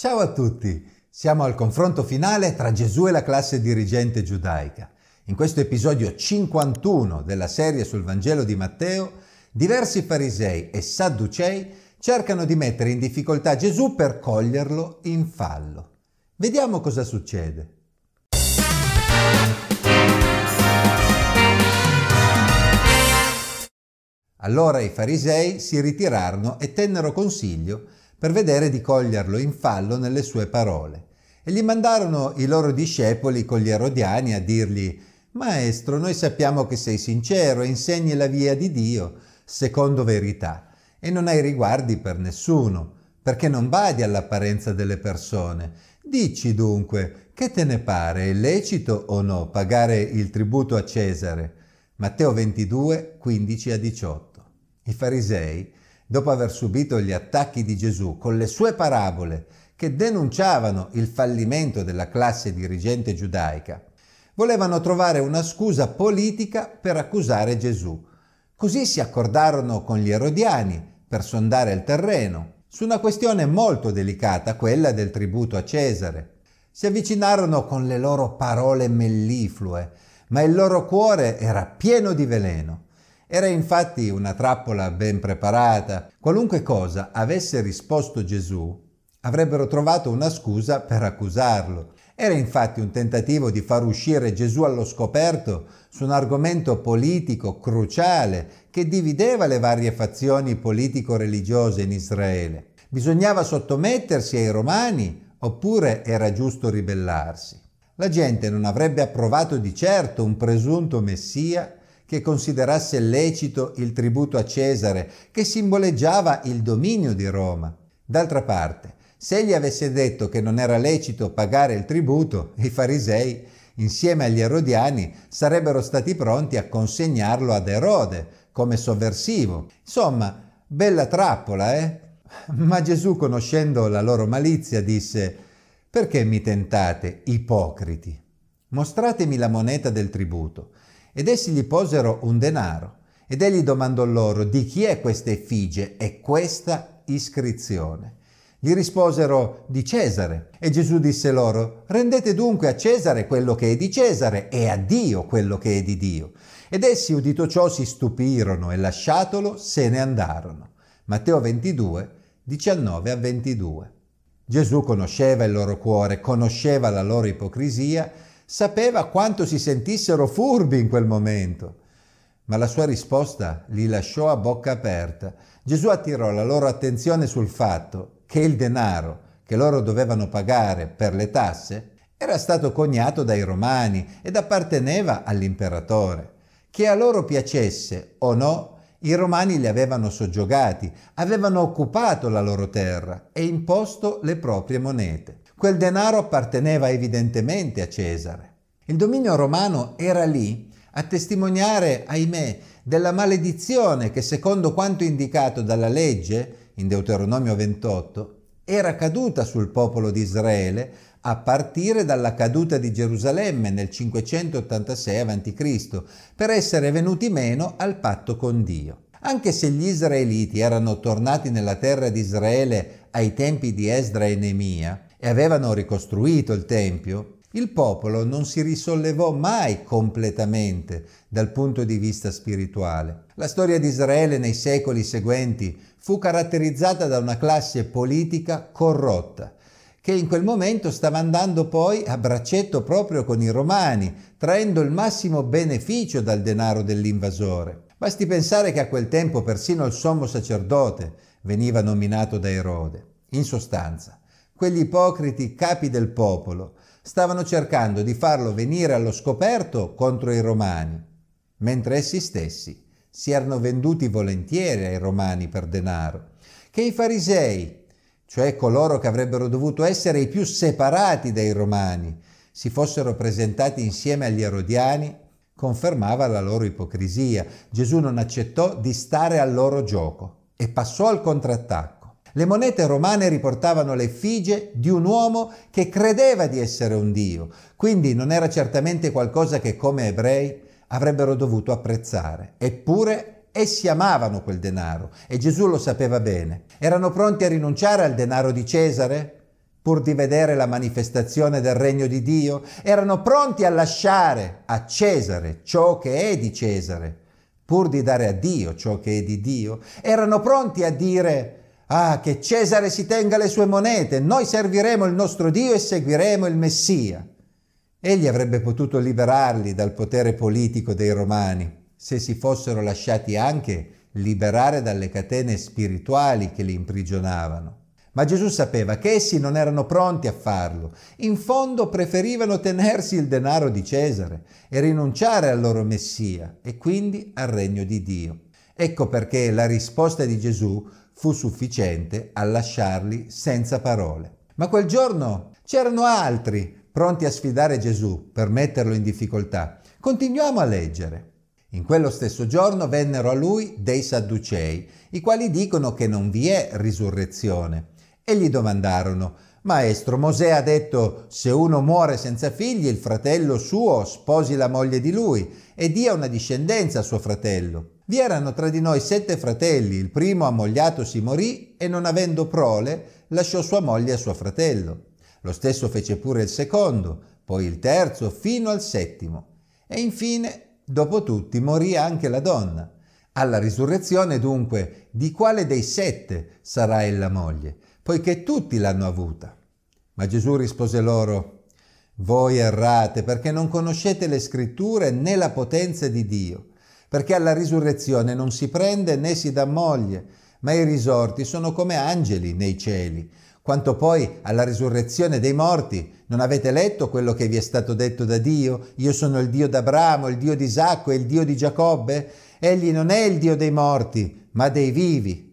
Ciao a tutti, siamo al confronto finale tra Gesù e la classe dirigente giudaica. In questo episodio 51 della serie sul Vangelo di Matteo, diversi farisei e sadducei cercano di mettere in difficoltà Gesù per coglierlo in fallo. Vediamo cosa succede. Allora i farisei si ritirarono e tennero consiglio per vedere di coglierlo in fallo nelle sue parole. E gli mandarono i loro discepoli con gli erodiani a dirgli Maestro, noi sappiamo che sei sincero e insegni la via di Dio secondo verità e non hai riguardi per nessuno, perché non badi all'apparenza delle persone. Dici dunque, che te ne pare, è lecito o no pagare il tributo a Cesare? Matteo 22, 15 a 18. I farisei, dopo aver subito gli attacchi di Gesù con le sue parabole che denunciavano il fallimento della classe dirigente giudaica, volevano trovare una scusa politica per accusare Gesù. Così si accordarono con gli erodiani per sondare il terreno su una questione molto delicata, quella del tributo a Cesare. Si avvicinarono con le loro parole melliflue, ma il loro cuore era pieno di veleno. Era infatti una trappola ben preparata. Qualunque cosa avesse risposto Gesù, avrebbero trovato una scusa per accusarlo. Era infatti un tentativo di far uscire Gesù allo scoperto su un argomento politico cruciale che divideva le varie fazioni politico-religiose in Israele. Bisognava sottomettersi ai romani oppure era giusto ribellarsi. La gente non avrebbe approvato di certo un presunto messia che considerasse lecito il tributo a Cesare, che simboleggiava il dominio di Roma. D'altra parte, se egli avesse detto che non era lecito pagare il tributo, i farisei, insieme agli erodiani, sarebbero stati pronti a consegnarlo ad Erode come sovversivo. Insomma, bella trappola, eh? Ma Gesù, conoscendo la loro malizia, disse, Perché mi tentate, ipocriti? Mostratemi la moneta del tributo. Ed essi gli posero un denaro. Ed egli domandò loro di chi è questa effigie e questa iscrizione. Gli risposero di Cesare. E Gesù disse loro, rendete dunque a Cesare quello che è di Cesare e a Dio quello che è di Dio. Ed essi, udito ciò, si stupirono e lasciatolo se ne andarono. Matteo 22, 19 a 22. Gesù conosceva il loro cuore, conosceva la loro ipocrisia sapeva quanto si sentissero furbi in quel momento. Ma la sua risposta li lasciò a bocca aperta. Gesù attirò la loro attenzione sul fatto che il denaro che loro dovevano pagare per le tasse era stato coniato dai romani ed apparteneva all'imperatore. Che a loro piacesse o no, i romani li avevano soggiogati, avevano occupato la loro terra e imposto le proprie monete. Quel denaro apparteneva evidentemente a Cesare. Il dominio romano era lì a testimoniare, ahimè, della maledizione che, secondo quanto indicato dalla legge in Deuteronomio 28, era caduta sul popolo di Israele a partire dalla caduta di Gerusalemme nel 586 a.C., per essere venuti meno al patto con Dio. Anche se gli israeliti erano tornati nella terra di Israele ai tempi di Esdra e Nemia, e avevano ricostruito il Tempio, il popolo non si risollevò mai completamente dal punto di vista spirituale. La storia di Israele nei secoli seguenti fu caratterizzata da una classe politica corrotta, che in quel momento stava andando poi a braccetto proprio con i romani, traendo il massimo beneficio dal denaro dell'invasore. Basti pensare che a quel tempo persino il sommo sacerdote veniva nominato da Erode. In sostanza, quegli ipocriti capi del popolo stavano cercando di farlo venire allo scoperto contro i romani, mentre essi stessi si erano venduti volentieri ai romani per denaro, che i farisei, cioè coloro che avrebbero dovuto essere i più separati dai romani, si fossero presentati insieme agli erodiani, confermava la loro ipocrisia. Gesù non accettò di stare al loro gioco e passò al contrattacco. Le monete romane riportavano l'effigie di un uomo che credeva di essere un dio, quindi non era certamente qualcosa che come ebrei avrebbero dovuto apprezzare. Eppure essi amavano quel denaro e Gesù lo sapeva bene. Erano pronti a rinunciare al denaro di Cesare? pur di vedere la manifestazione del regno di Dio, erano pronti a lasciare a Cesare ciò che è di Cesare, pur di dare a Dio ciò che è di Dio, erano pronti a dire Ah, che Cesare si tenga le sue monete, noi serviremo il nostro Dio e seguiremo il Messia. Egli avrebbe potuto liberarli dal potere politico dei romani se si fossero lasciati anche liberare dalle catene spirituali che li imprigionavano. Ma Gesù sapeva che essi non erano pronti a farlo. In fondo preferivano tenersi il denaro di Cesare e rinunciare al loro Messia e quindi al regno di Dio. Ecco perché la risposta di Gesù fu sufficiente a lasciarli senza parole. Ma quel giorno c'erano altri pronti a sfidare Gesù per metterlo in difficoltà. Continuiamo a leggere. In quello stesso giorno vennero a lui dei Sadducei, i quali dicono che non vi è risurrezione e gli domandarono, Maestro, Mosè ha detto, se uno muore senza figli, il fratello suo sposi la moglie di lui e dia una discendenza a suo fratello. Vi erano tra di noi sette fratelli, il primo ammogliato si morì e non avendo prole lasciò sua moglie a suo fratello. Lo stesso fece pure il secondo, poi il terzo, fino al settimo. E infine, dopo tutti, morì anche la donna. Alla risurrezione dunque, di quale dei sette sarà ella moglie? Poiché tutti l'hanno avuta. Ma Gesù rispose loro, voi errate perché non conoscete le scritture né la potenza di Dio, perché alla risurrezione non si prende né si dà moglie, ma i risorti sono come angeli nei cieli. Quanto poi alla risurrezione dei morti, non avete letto quello che vi è stato detto da Dio? Io sono il Dio d'Abramo, il Dio di Isacco e il Dio di Giacobbe? Egli non è il Dio dei morti, ma dei vivi.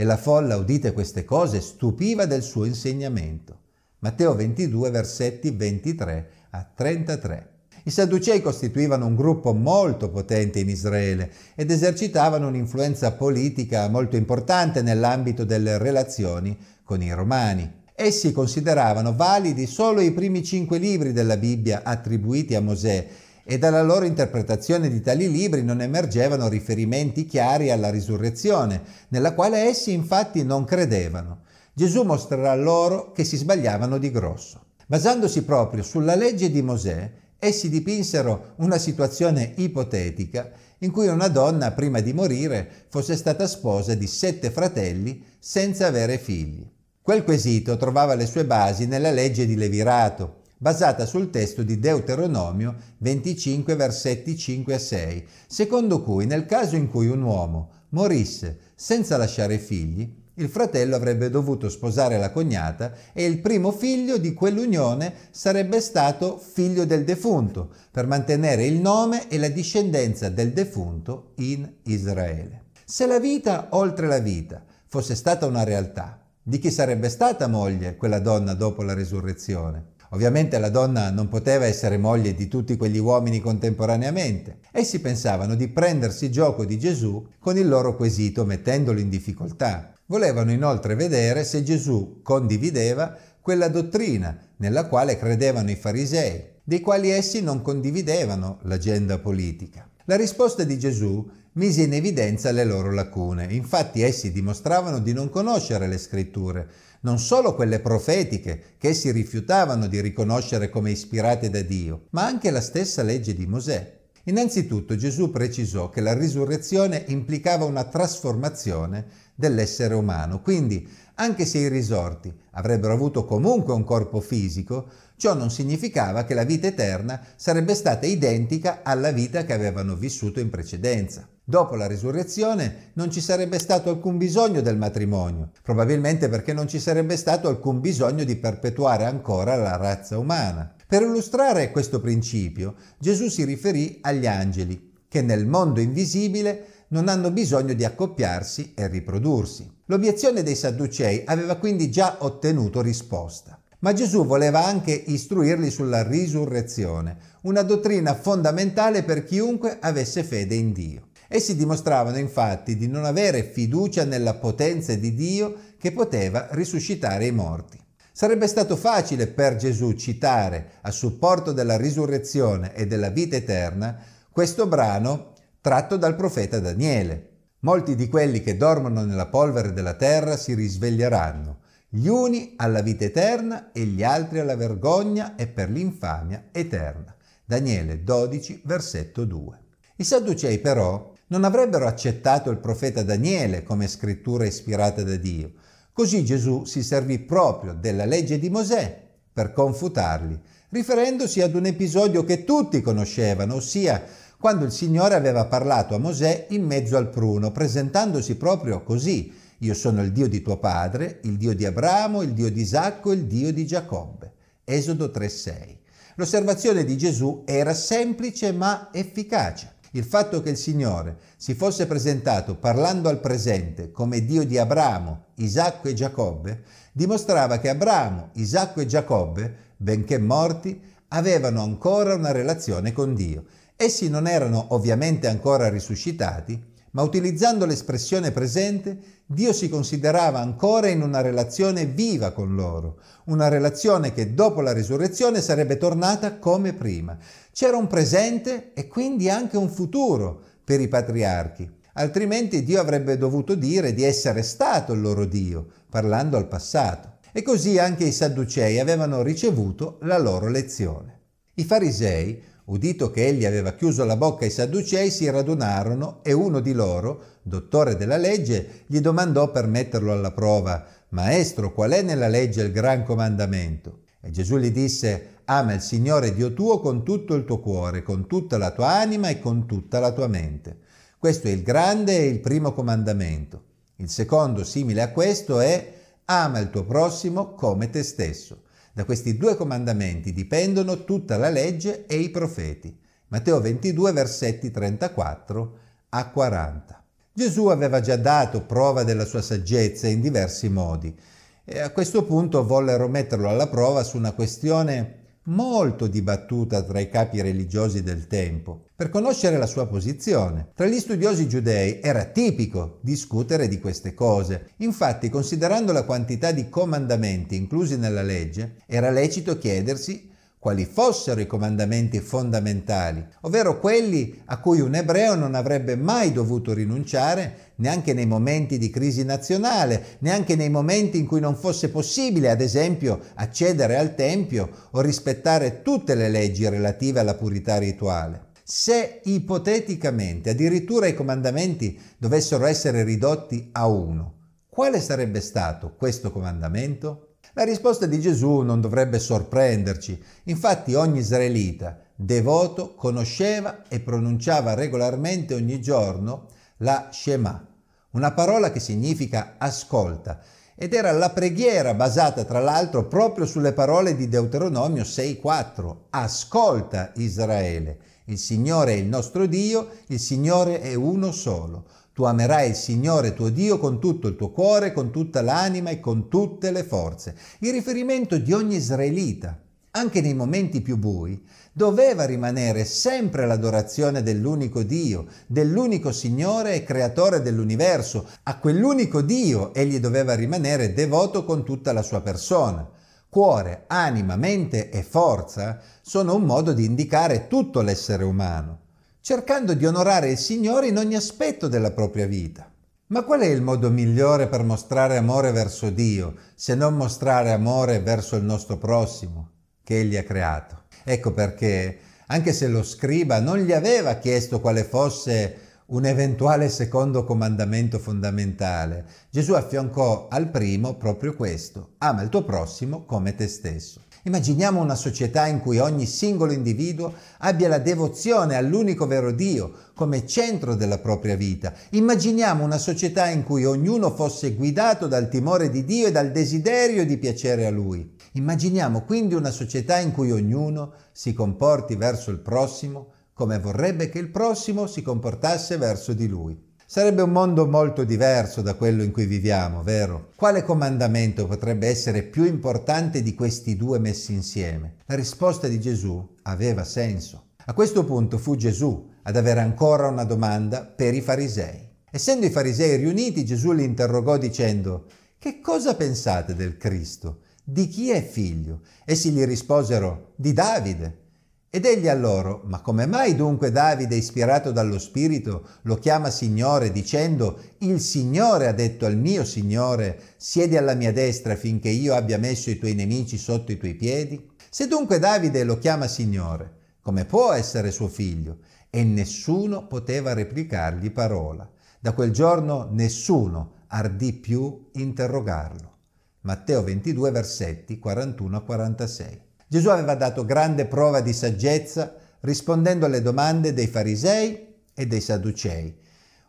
E la folla, udite queste cose, stupiva del suo insegnamento. Matteo 22, versetti 23 a 33. I Sadducei costituivano un gruppo molto potente in Israele ed esercitavano un'influenza politica molto importante nell'ambito delle relazioni con i Romani. Essi consideravano validi solo i primi cinque libri della Bibbia attribuiti a Mosè e dalla loro interpretazione di tali libri non emergevano riferimenti chiari alla risurrezione, nella quale essi infatti non credevano. Gesù mostrerà loro che si sbagliavano di grosso. Basandosi proprio sulla legge di Mosè, essi dipinsero una situazione ipotetica in cui una donna prima di morire fosse stata sposa di sette fratelli senza avere figli. Quel quesito trovava le sue basi nella legge di Levirato, basata sul testo di Deuteronomio 25 versetti 5 a 6, secondo cui nel caso in cui un uomo morisse senza lasciare figli, il fratello avrebbe dovuto sposare la cognata e il primo figlio di quell'unione sarebbe stato figlio del defunto, per mantenere il nome e la discendenza del defunto in Israele. Se la vita oltre la vita fosse stata una realtà, di chi sarebbe stata moglie quella donna dopo la risurrezione? Ovviamente la donna non poteva essere moglie di tutti quegli uomini contemporaneamente. Essi pensavano di prendersi gioco di Gesù con il loro quesito mettendolo in difficoltà. Volevano inoltre vedere se Gesù condivideva quella dottrina nella quale credevano i farisei, dei quali essi non condividevano l'agenda politica. La risposta di Gesù mise in evidenza le loro lacune. Infatti essi dimostravano di non conoscere le scritture, non solo quelle profetiche che essi rifiutavano di riconoscere come ispirate da Dio, ma anche la stessa legge di Mosè. Innanzitutto Gesù precisò che la risurrezione implicava una trasformazione dell'essere umano, quindi anche se i risorti avrebbero avuto comunque un corpo fisico, ciò non significava che la vita eterna sarebbe stata identica alla vita che avevano vissuto in precedenza. Dopo la risurrezione non ci sarebbe stato alcun bisogno del matrimonio, probabilmente perché non ci sarebbe stato alcun bisogno di perpetuare ancora la razza umana. Per illustrare questo principio, Gesù si riferì agli angeli, che nel mondo invisibile non hanno bisogno di accoppiarsi e riprodursi. L'obiezione dei Sadducei aveva quindi già ottenuto risposta. Ma Gesù voleva anche istruirli sulla risurrezione, una dottrina fondamentale per chiunque avesse fede in Dio. Essi dimostravano infatti di non avere fiducia nella potenza di Dio che poteva risuscitare i morti. Sarebbe stato facile per Gesù citare a supporto della risurrezione e della vita eterna questo brano tratto dal profeta Daniele. Molti di quelli che dormono nella polvere della terra si risveglieranno, gli uni alla vita eterna e gli altri alla vergogna e per l'infamia eterna. Daniele 12, versetto 2. I Sadducei però non avrebbero accettato il profeta Daniele come scrittura ispirata da Dio. Così Gesù si servì proprio della legge di Mosè per confutarli, riferendosi ad un episodio che tutti conoscevano, ossia quando il Signore aveva parlato a Mosè in mezzo al pruno, presentandosi proprio così. Io sono il Dio di tuo padre, il Dio di Abramo, il Dio di Isacco, il Dio di Giacobbe. Esodo 3.6. L'osservazione di Gesù era semplice ma efficace. Il fatto che il Signore si fosse presentato parlando al presente come Dio di Abramo, Isacco e Giacobbe, dimostrava che Abramo, Isacco e Giacobbe, benché morti, avevano ancora una relazione con Dio. Essi non erano ovviamente ancora risuscitati, ma utilizzando l'espressione presente, Dio si considerava ancora in una relazione viva con loro, una relazione che dopo la risurrezione sarebbe tornata come prima. C'era un presente e quindi anche un futuro per i patriarchi, altrimenti Dio avrebbe dovuto dire di essere stato il loro Dio, parlando al passato. E così anche i Sadducei avevano ricevuto la loro lezione. I farisei Udito che egli aveva chiuso la bocca ai Sadducei, si radunarono e uno di loro, dottore della legge, gli domandò per metterlo alla prova, Maestro, qual è nella legge il gran comandamento? E Gesù gli disse, Ama il Signore Dio tuo con tutto il tuo cuore, con tutta la tua anima e con tutta la tua mente. Questo è il grande e il primo comandamento. Il secondo, simile a questo, è Ama il tuo prossimo come te stesso. Da questi due comandamenti dipendono tutta la legge e i profeti. Matteo 22 versetti 34 a 40. Gesù aveva già dato prova della sua saggezza in diversi modi e a questo punto vollero metterlo alla prova su una questione molto dibattuta tra i capi religiosi del tempo, per conoscere la sua posizione. Tra gli studiosi giudei era tipico discutere di queste cose. Infatti, considerando la quantità di comandamenti inclusi nella legge, era lecito chiedersi quali fossero i comandamenti fondamentali, ovvero quelli a cui un ebreo non avrebbe mai dovuto rinunciare neanche nei momenti di crisi nazionale, neanche nei momenti in cui non fosse possibile, ad esempio, accedere al Tempio o rispettare tutte le leggi relative alla purità rituale. Se ipoteticamente addirittura i comandamenti dovessero essere ridotti a uno, quale sarebbe stato questo comandamento? La risposta di Gesù non dovrebbe sorprenderci, infatti ogni israelita devoto conosceva e pronunciava regolarmente ogni giorno la Shema, una parola che significa ascolta, ed era la preghiera basata tra l'altro proprio sulle parole di Deuteronomio 6:4. Ascolta Israele, il Signore è il nostro Dio, il Signore è uno solo. Tu amerai il Signore tuo Dio con tutto il tuo cuore, con tutta l'anima e con tutte le forze. Il riferimento di ogni israelita, anche nei momenti più bui, doveva rimanere sempre l'adorazione dell'unico Dio, dell'unico Signore e Creatore dell'universo. A quell'unico Dio egli doveva rimanere devoto con tutta la sua persona. Cuore, anima, mente e forza sono un modo di indicare tutto l'essere umano cercando di onorare il Signore in ogni aspetto della propria vita. Ma qual è il modo migliore per mostrare amore verso Dio, se non mostrare amore verso il nostro prossimo, che Egli ha creato? Ecco perché, anche se lo scriba non gli aveva chiesto quale fosse un eventuale secondo comandamento fondamentale, Gesù affiancò al primo proprio questo, ama il tuo prossimo come te stesso. Immaginiamo una società in cui ogni singolo individuo abbia la devozione all'unico vero Dio come centro della propria vita. Immaginiamo una società in cui ognuno fosse guidato dal timore di Dio e dal desiderio di piacere a Lui. Immaginiamo quindi una società in cui ognuno si comporti verso il prossimo come vorrebbe che il prossimo si comportasse verso di lui. Sarebbe un mondo molto diverso da quello in cui viviamo, vero? Quale comandamento potrebbe essere più importante di questi due messi insieme? La risposta di Gesù aveva senso. A questo punto fu Gesù ad avere ancora una domanda per i farisei. Essendo i farisei riuniti, Gesù li interrogò dicendo, che cosa pensate del Cristo? Di chi è figlio? Essi gli risposero, di Davide. Ed egli a loro, ma come mai dunque Davide, ispirato dallo Spirito, lo chiama Signore, dicendo, il Signore ha detto al mio Signore, siedi alla mia destra finché io abbia messo i tuoi nemici sotto i tuoi piedi? Se dunque Davide lo chiama Signore, come può essere suo figlio? E nessuno poteva replicargli parola. Da quel giorno nessuno ardì più interrogarlo. Matteo 22 versetti 41 46. Gesù aveva dato grande prova di saggezza rispondendo alle domande dei farisei e dei sadducei.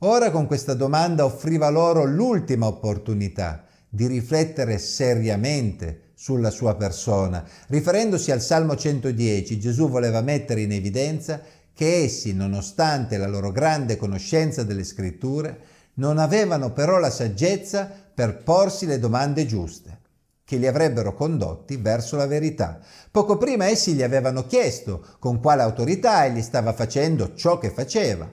Ora con questa domanda offriva loro l'ultima opportunità di riflettere seriamente sulla sua persona. Riferendosi al Salmo 110, Gesù voleva mettere in evidenza che essi, nonostante la loro grande conoscenza delle scritture, non avevano però la saggezza per porsi le domande giuste che li avrebbero condotti verso la verità. Poco prima essi gli avevano chiesto con quale autorità egli stava facendo ciò che faceva,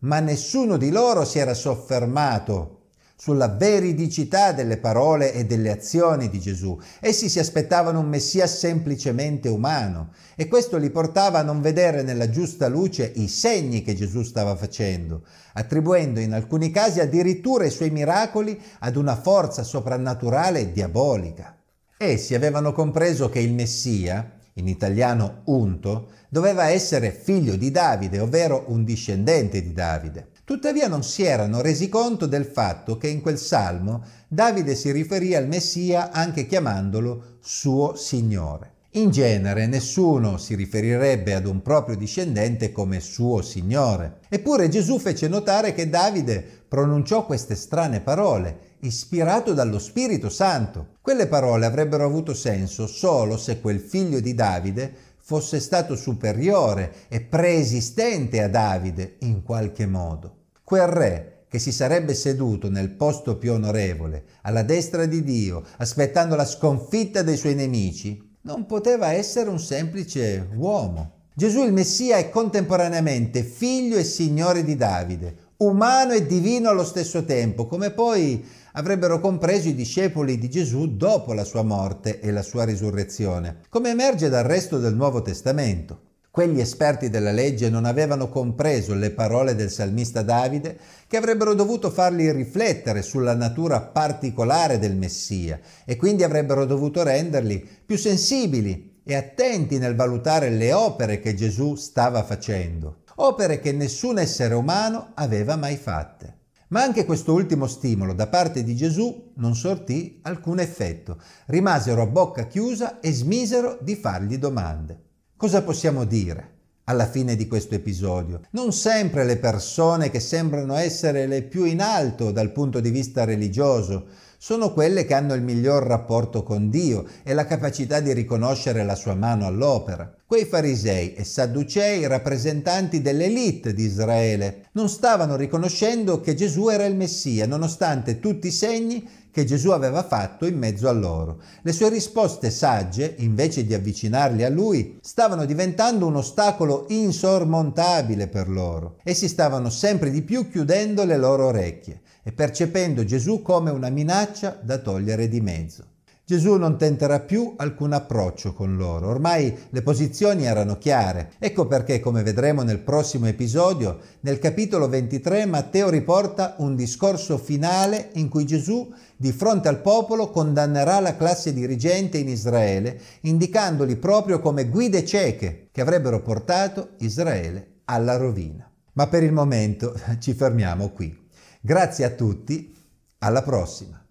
ma nessuno di loro si era soffermato sulla veridicità delle parole e delle azioni di Gesù. Essi si aspettavano un Messia semplicemente umano e questo li portava a non vedere nella giusta luce i segni che Gesù stava facendo, attribuendo in alcuni casi addirittura i suoi miracoli ad una forza soprannaturale e diabolica. Essi avevano compreso che il Messia, in italiano unto, doveva essere figlio di Davide, ovvero un discendente di Davide. Tuttavia non si erano resi conto del fatto che in quel salmo Davide si riferì al Messia anche chiamandolo suo Signore. In genere nessuno si riferirebbe ad un proprio discendente come suo Signore. Eppure Gesù fece notare che Davide pronunciò queste strane parole, ispirato dallo Spirito Santo. Quelle parole avrebbero avuto senso solo se quel figlio di Davide fosse stato superiore e preesistente a Davide in qualche modo. Quel re che si sarebbe seduto nel posto più onorevole, alla destra di Dio, aspettando la sconfitta dei suoi nemici, non poteva essere un semplice uomo. Gesù il Messia è contemporaneamente figlio e signore di Davide, umano e divino allo stesso tempo, come poi avrebbero compreso i discepoli di Gesù dopo la sua morte e la sua risurrezione, come emerge dal resto del Nuovo Testamento. Quegli esperti della legge non avevano compreso le parole del salmista Davide che avrebbero dovuto farli riflettere sulla natura particolare del Messia e quindi avrebbero dovuto renderli più sensibili e attenti nel valutare le opere che Gesù stava facendo, opere che nessun essere umano aveva mai fatte. Ma anche questo ultimo stimolo da parte di Gesù non sortì alcun effetto. Rimasero a bocca chiusa e smisero di fargli domande. Cosa possiamo dire alla fine di questo episodio? Non sempre le persone che sembrano essere le più in alto dal punto di vista religioso sono quelle che hanno il miglior rapporto con Dio e la capacità di riconoscere la sua mano all'opera. Quei farisei e sadducei, rappresentanti dell'elite di Israele, non stavano riconoscendo che Gesù era il Messia, nonostante tutti i segni che Gesù aveva fatto in mezzo a loro. Le sue risposte sagge, invece di avvicinarli a lui, stavano diventando un ostacolo insormontabile per loro. Essi stavano sempre di più chiudendo le loro orecchie e percependo Gesù come una minaccia da togliere di mezzo. Gesù non tenterà più alcun approccio con loro, ormai le posizioni erano chiare. Ecco perché, come vedremo nel prossimo episodio, nel capitolo 23 Matteo riporta un discorso finale in cui Gesù di fronte al popolo condannerà la classe dirigente in Israele, indicandoli proprio come guide cieche che avrebbero portato Israele alla rovina. Ma per il momento ci fermiamo qui. Grazie a tutti, alla prossima.